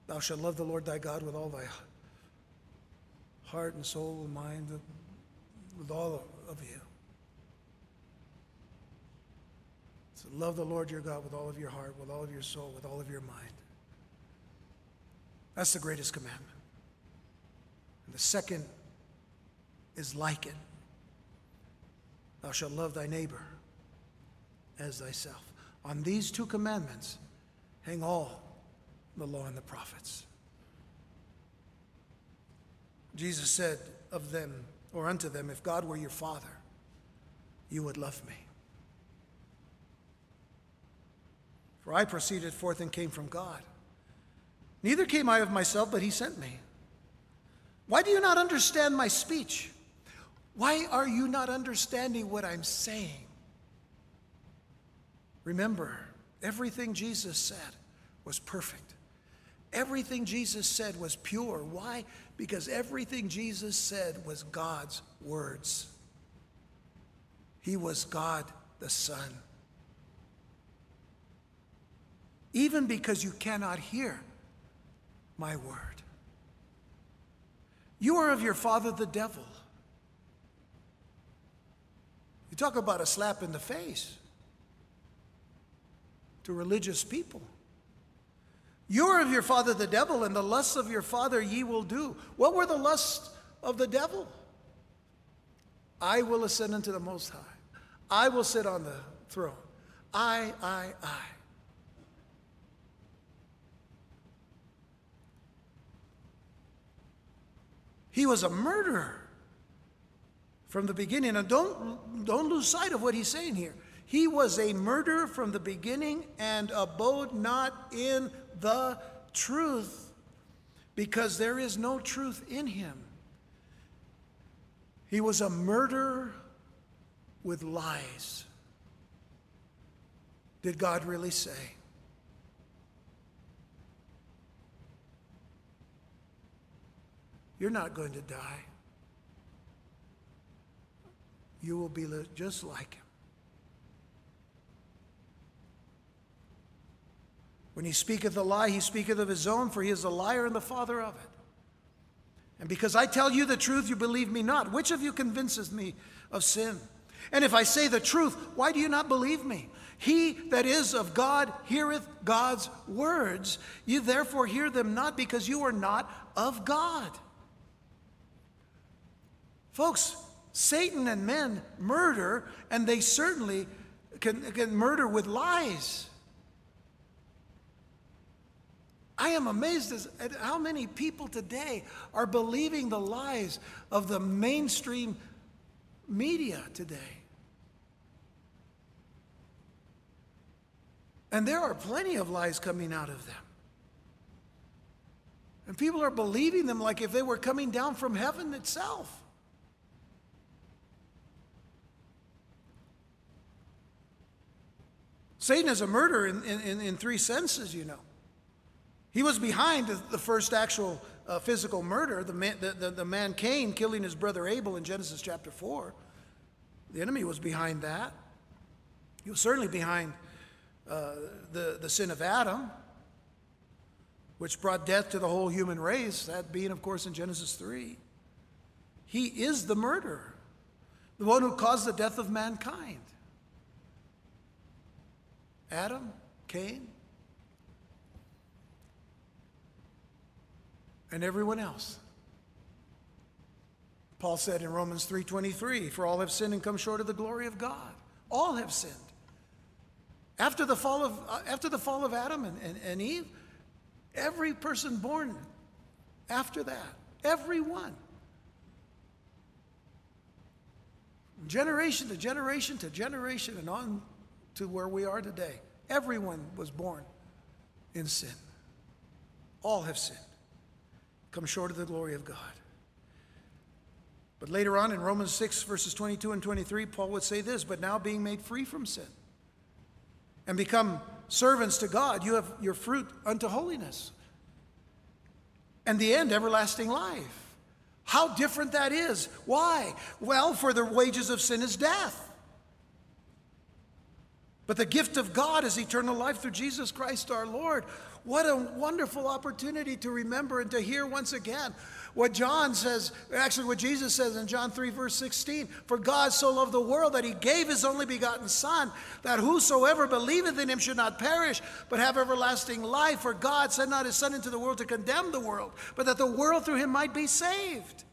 Thou shalt love the Lord thy God with all thy heart and soul and mind with all of you. So love the Lord your God with all of your heart, with all of your soul, with all of your mind. That's the greatest commandment. And the second is like it. Thou shalt love thy neighbor as thyself. On these two commandments hang all the law and the prophets. Jesus said of them, or unto them, If God were your father, you would love me. For I proceeded forth and came from God. Neither came I of myself, but he sent me. Why do you not understand my speech? Why are you not understanding what I'm saying? Remember, everything Jesus said was perfect. Everything Jesus said was pure. Why? Because everything Jesus said was God's words. He was God the Son. Even because you cannot hear my word. You are of your father, the devil. You talk about a slap in the face. To religious people. You are of your father the devil, and the lusts of your father ye will do. What were the lusts of the devil? I will ascend into the Most High. I will sit on the throne. I, I, I. He was a murderer from the beginning. And don't, don't lose sight of what he's saying here. He was a murderer from the beginning and abode not in the truth because there is no truth in him. He was a murderer with lies. Did God really say? You're not going to die. You will be just like him. When he speaketh a lie, he speaketh of his own, for he is a liar and the father of it. And because I tell you the truth, you believe me not. Which of you convinces me of sin? And if I say the truth, why do you not believe me? He that is of God heareth God's words. You therefore hear them not because you are not of God. Folks, Satan and men murder, and they certainly can, can murder with lies. I am amazed at how many people today are believing the lies of the mainstream media today. And there are plenty of lies coming out of them. And people are believing them like if they were coming down from heaven itself. Satan is a murderer in, in, in three senses, you know. He was behind the first actual uh, physical murder, the man, the, the, the man Cain killing his brother Abel in Genesis chapter 4. The enemy was behind that. He was certainly behind uh, the, the sin of Adam, which brought death to the whole human race, that being, of course, in Genesis 3. He is the murderer, the one who caused the death of mankind. Adam, Cain, and everyone else. Paul said in Romans 3:23, "For all have sinned and come short of the glory of God." All have sinned. After the fall of, uh, after the fall of Adam and, and, and Eve, every person born after that, everyone, generation to generation to generation and on to where we are today, everyone was born in sin. All have sinned come short of the glory of God. But later on in Romans 6, verses 22 and 23, Paul would say this But now being made free from sin and become servants to God, you have your fruit unto holiness. And the end, everlasting life. How different that is. Why? Well, for the wages of sin is death. But the gift of God is eternal life through Jesus Christ our Lord. What a wonderful opportunity to remember and to hear once again what John says, actually, what Jesus says in John 3, verse 16 For God so loved the world that he gave his only begotten Son, that whosoever believeth in him should not perish, but have everlasting life. For God sent not his Son into the world to condemn the world, but that the world through him might be saved.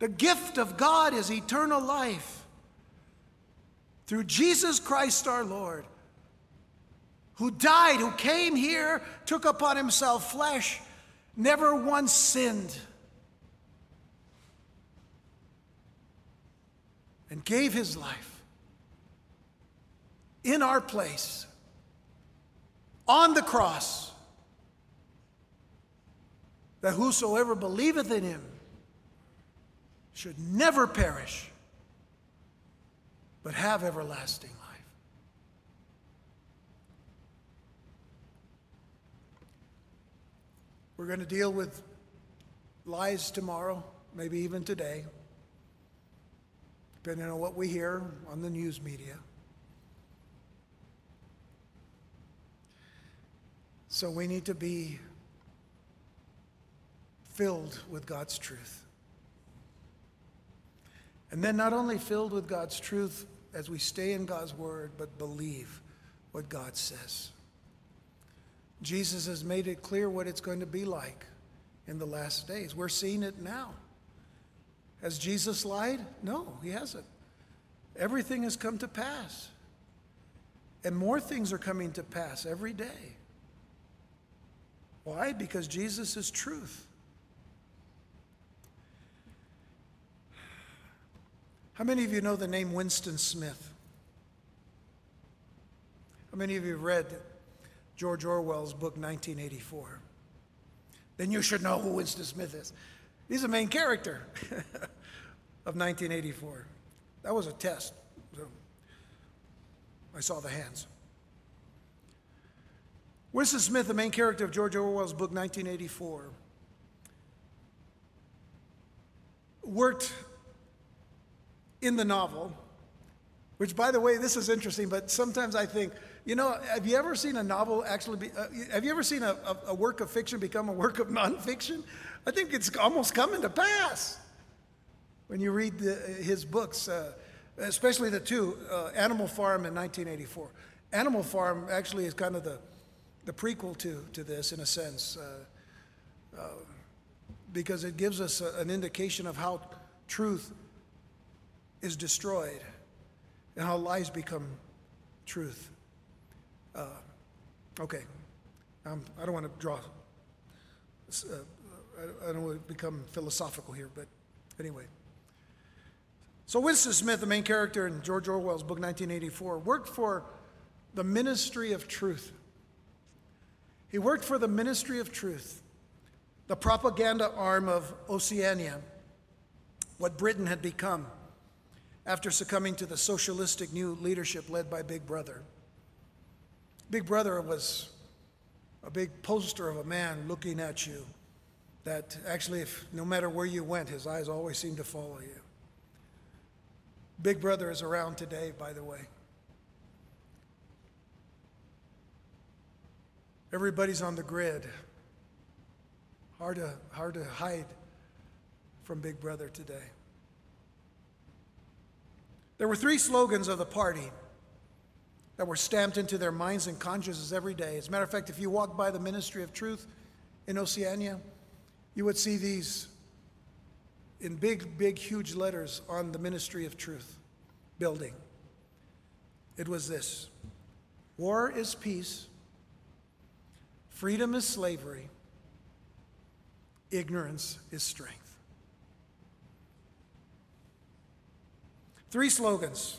The gift of God is eternal life through Jesus Christ our Lord, who died, who came here, took upon himself flesh, never once sinned, and gave his life in our place on the cross, that whosoever believeth in him should never perish but have everlasting life. We're going to deal with lies tomorrow, maybe even today, depending on what we hear on the news media. So we need to be filled with God's truth. And then not only filled with God's truth as we stay in God's word, but believe what God says. Jesus has made it clear what it's going to be like in the last days. We're seeing it now. Has Jesus lied? No, he hasn't. Everything has come to pass. And more things are coming to pass every day. Why? Because Jesus is truth. How many of you know the name Winston Smith? How many of you have read George Orwell's book 1984? Then you should know who Winston Smith is. He's the main character of 1984. That was a test. So I saw the hands. Winston Smith, the main character of George Orwell's book 1984, worked in the novel, which, by the way, this is interesting, but sometimes I think, you know, have you ever seen a novel actually be, uh, have you ever seen a, a, a work of fiction become a work of nonfiction? I think it's almost coming to pass when you read the, his books, uh, especially the two, uh, Animal Farm in 1984. Animal Farm actually is kind of the, the prequel to, to this in a sense, uh, uh because it gives us a, an indication of how truth is destroyed and how lies become truth. Uh, okay, um, I don't want to draw, uh, I don't want to become philosophical here, but anyway. So Winston Smith, the main character in George Orwell's book 1984, worked for the ministry of truth. He worked for the ministry of truth, the propaganda arm of Oceania, what Britain had become after succumbing to the socialistic new leadership led by Big Brother. Big Brother was a big poster of a man looking at you that actually, if no matter where you went, his eyes always seemed to follow you. Big Brother is around today, by the way. Everybody's on the grid. Hard to, hard to hide from Big Brother today. There were three slogans of the party that were stamped into their minds and consciences every day. As a matter of fact, if you walked by the Ministry of Truth in Oceania, you would see these in big, big, huge letters on the Ministry of Truth building. It was this War is peace, freedom is slavery, ignorance is strength. Three slogans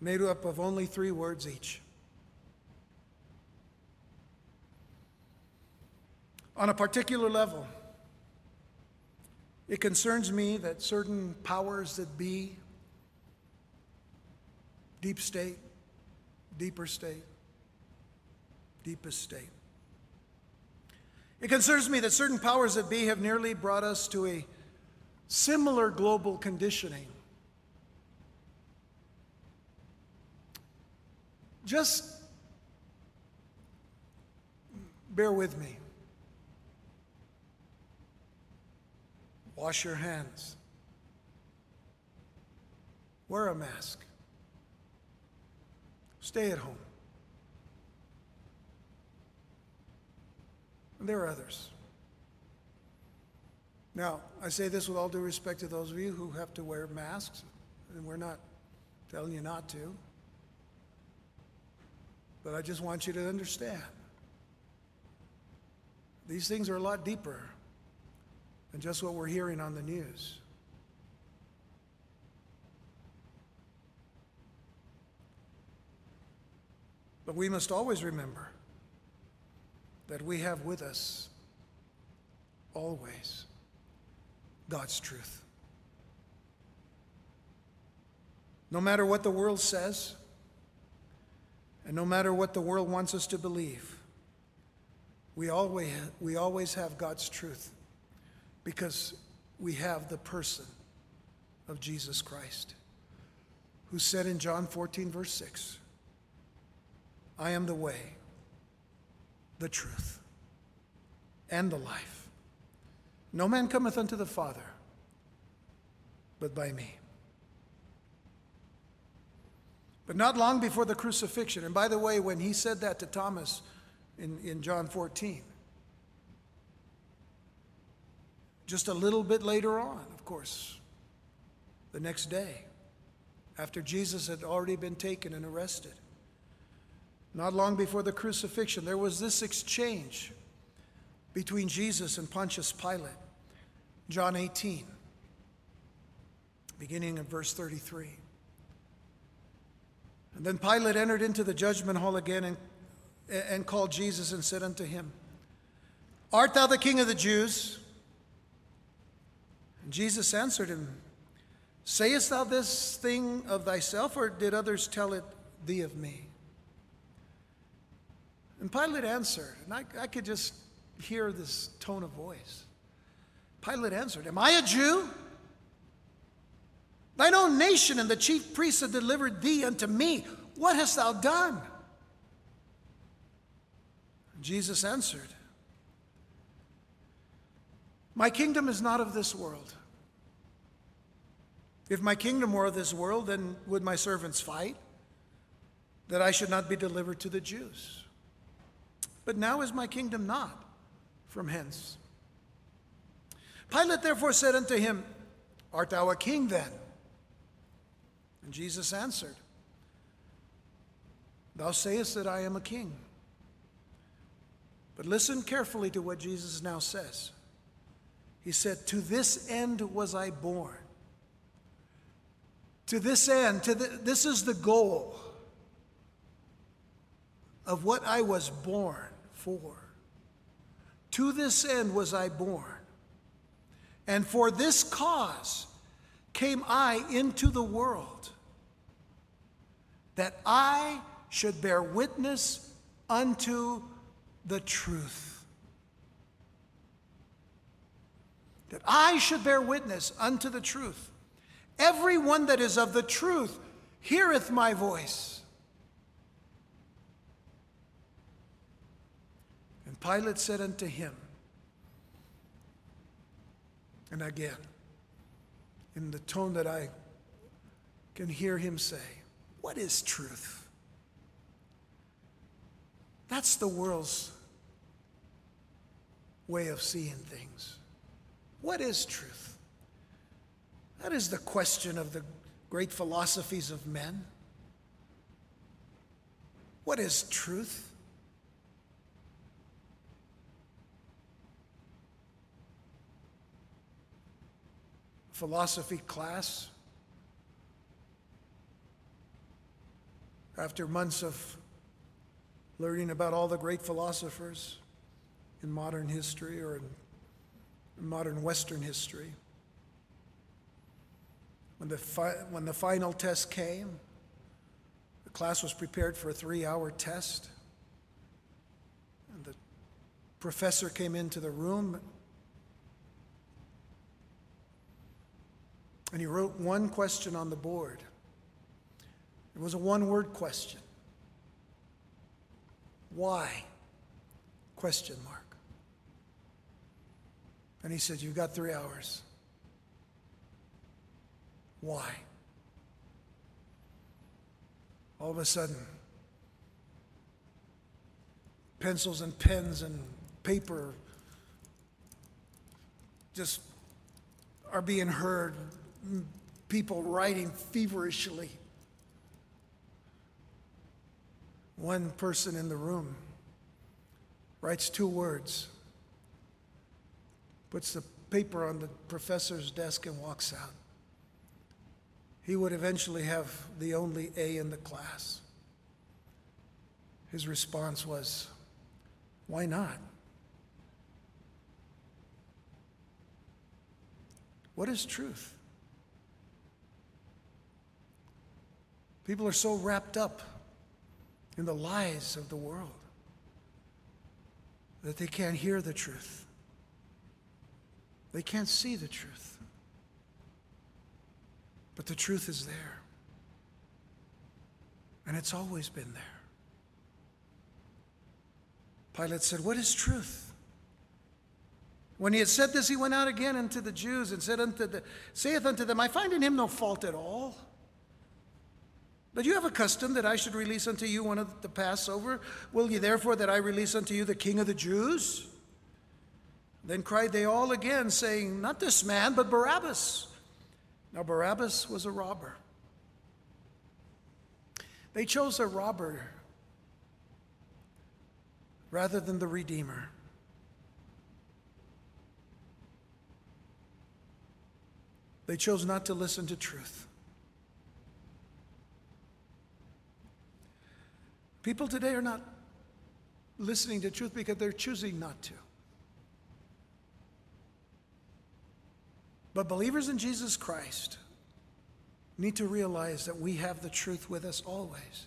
made up of only three words each. On a particular level, it concerns me that certain powers that be, deep state, deeper state, deepest state. It concerns me that certain powers that be have nearly brought us to a similar global conditioning. Just bear with me. Wash your hands. Wear a mask. Stay at home. And there are others. Now, I say this with all due respect to those of you who have to wear masks, and we're not telling you not to. But I just want you to understand these things are a lot deeper than just what we're hearing on the news. But we must always remember that we have with us always God's truth. No matter what the world says, and no matter what the world wants us to believe, we always, we always have God's truth because we have the person of Jesus Christ, who said in John 14, verse 6, I am the way, the truth, and the life. No man cometh unto the Father but by me. But not long before the crucifixion, and by the way, when he said that to Thomas in, in John 14, just a little bit later on, of course, the next day, after Jesus had already been taken and arrested, not long before the crucifixion, there was this exchange between Jesus and Pontius Pilate. John 18, beginning at verse 33. And then Pilate entered into the judgment hall again and, and called Jesus and said unto him, Art thou the king of the Jews? And Jesus answered him, Sayest thou this thing of thyself, or did others tell it thee of me? And Pilate answered, and I, I could just hear this tone of voice. Pilate answered, Am I a Jew? Thine own nation and the chief priests have delivered thee unto me. What hast thou done? Jesus answered, My kingdom is not of this world. If my kingdom were of this world, then would my servants fight, that I should not be delivered to the Jews. But now is my kingdom not from hence. Pilate therefore said unto him, Art thou a king then? And Jesus answered, Thou sayest that I am a king. But listen carefully to what Jesus now says. He said, To this end was I born. To this end, to the, this is the goal of what I was born for. To this end was I born. And for this cause came I into the world, that I should bear witness unto the truth. That I should bear witness unto the truth. Everyone that is of the truth heareth my voice. And Pilate said unto him, and again, in the tone that I can hear him say, What is truth? That's the world's way of seeing things. What is truth? That is the question of the great philosophies of men. What is truth? Philosophy class. After months of learning about all the great philosophers in modern history or in modern Western history, when the, fi- when the final test came, the class was prepared for a three hour test. And the professor came into the room And he wrote one question on the board. It was a one word question. Why? Question mark. And he said, You've got three hours. Why? All of a sudden, pencils and pens and paper just are being heard people writing feverishly. One person in the room writes two words, puts the paper on the professor's desk, and walks out. He would eventually have the only A in the class. His response was, Why not? What is truth? People are so wrapped up in the lies of the world that they can't hear the truth. They can't see the truth. But the truth is there. And it's always been there. Pilate said, What is truth? When he had said this, he went out again unto the Jews and said unto the, saith unto them, I find in him no fault at all. But you have a custom that I should release unto you one of the Passover. Will ye therefore that I release unto you the king of the Jews? Then cried they all again, saying, Not this man, but Barabbas. Now Barabbas was a robber. They chose a robber rather than the Redeemer. They chose not to listen to truth. People today are not listening to truth because they're choosing not to. But believers in Jesus Christ need to realize that we have the truth with us always.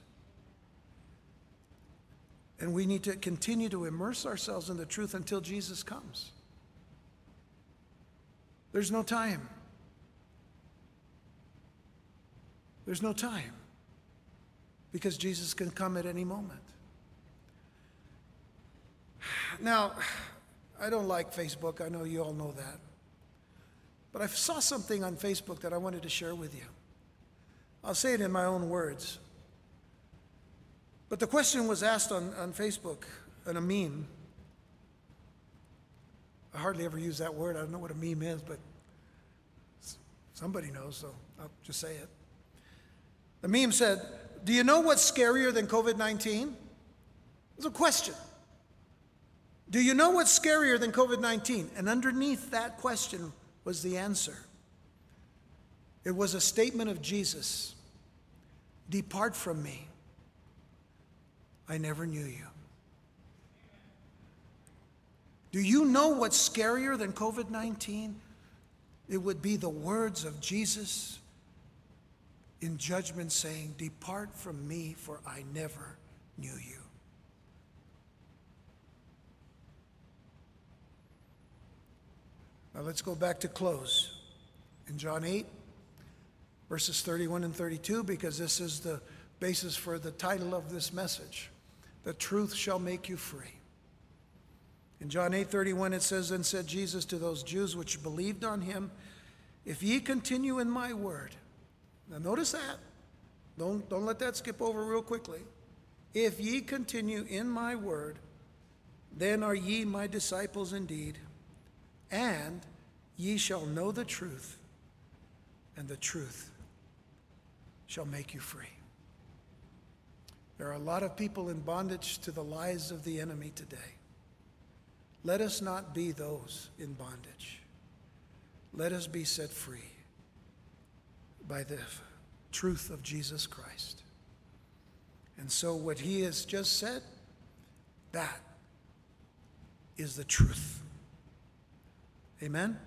And we need to continue to immerse ourselves in the truth until Jesus comes. There's no time. There's no time because Jesus can come at any moment. Now, I don't like Facebook. I know you all know that. But I saw something on Facebook that I wanted to share with you. I'll say it in my own words. But the question was asked on, on Facebook in a meme. I hardly ever use that word. I don't know what a meme is, but somebody knows, so I'll just say it. The meme said, Do you know what's scarier than COVID 19? It's a question. Do you know what's scarier than COVID 19? And underneath that question was the answer. It was a statement of Jesus Depart from me. I never knew you. Do you know what's scarier than COVID 19? It would be the words of Jesus in judgment, saying, Depart from me, for I never knew you. Now let's go back to close in John 8, verses 31 and 32, because this is the basis for the title of this message The Truth Shall Make You Free. In John 8 31, it says, Then said Jesus to those Jews which believed on him, If ye continue in my word, now notice that. Don't, don't let that skip over real quickly. If ye continue in my word, then are ye my disciples indeed, and ye shall know the truth, and the truth shall make you free. There are a lot of people in bondage to the lies of the enemy today. Let us not be those in bondage. Let us be set free by the truth of Jesus Christ. And so, what he has just said, that is the truth. Amen?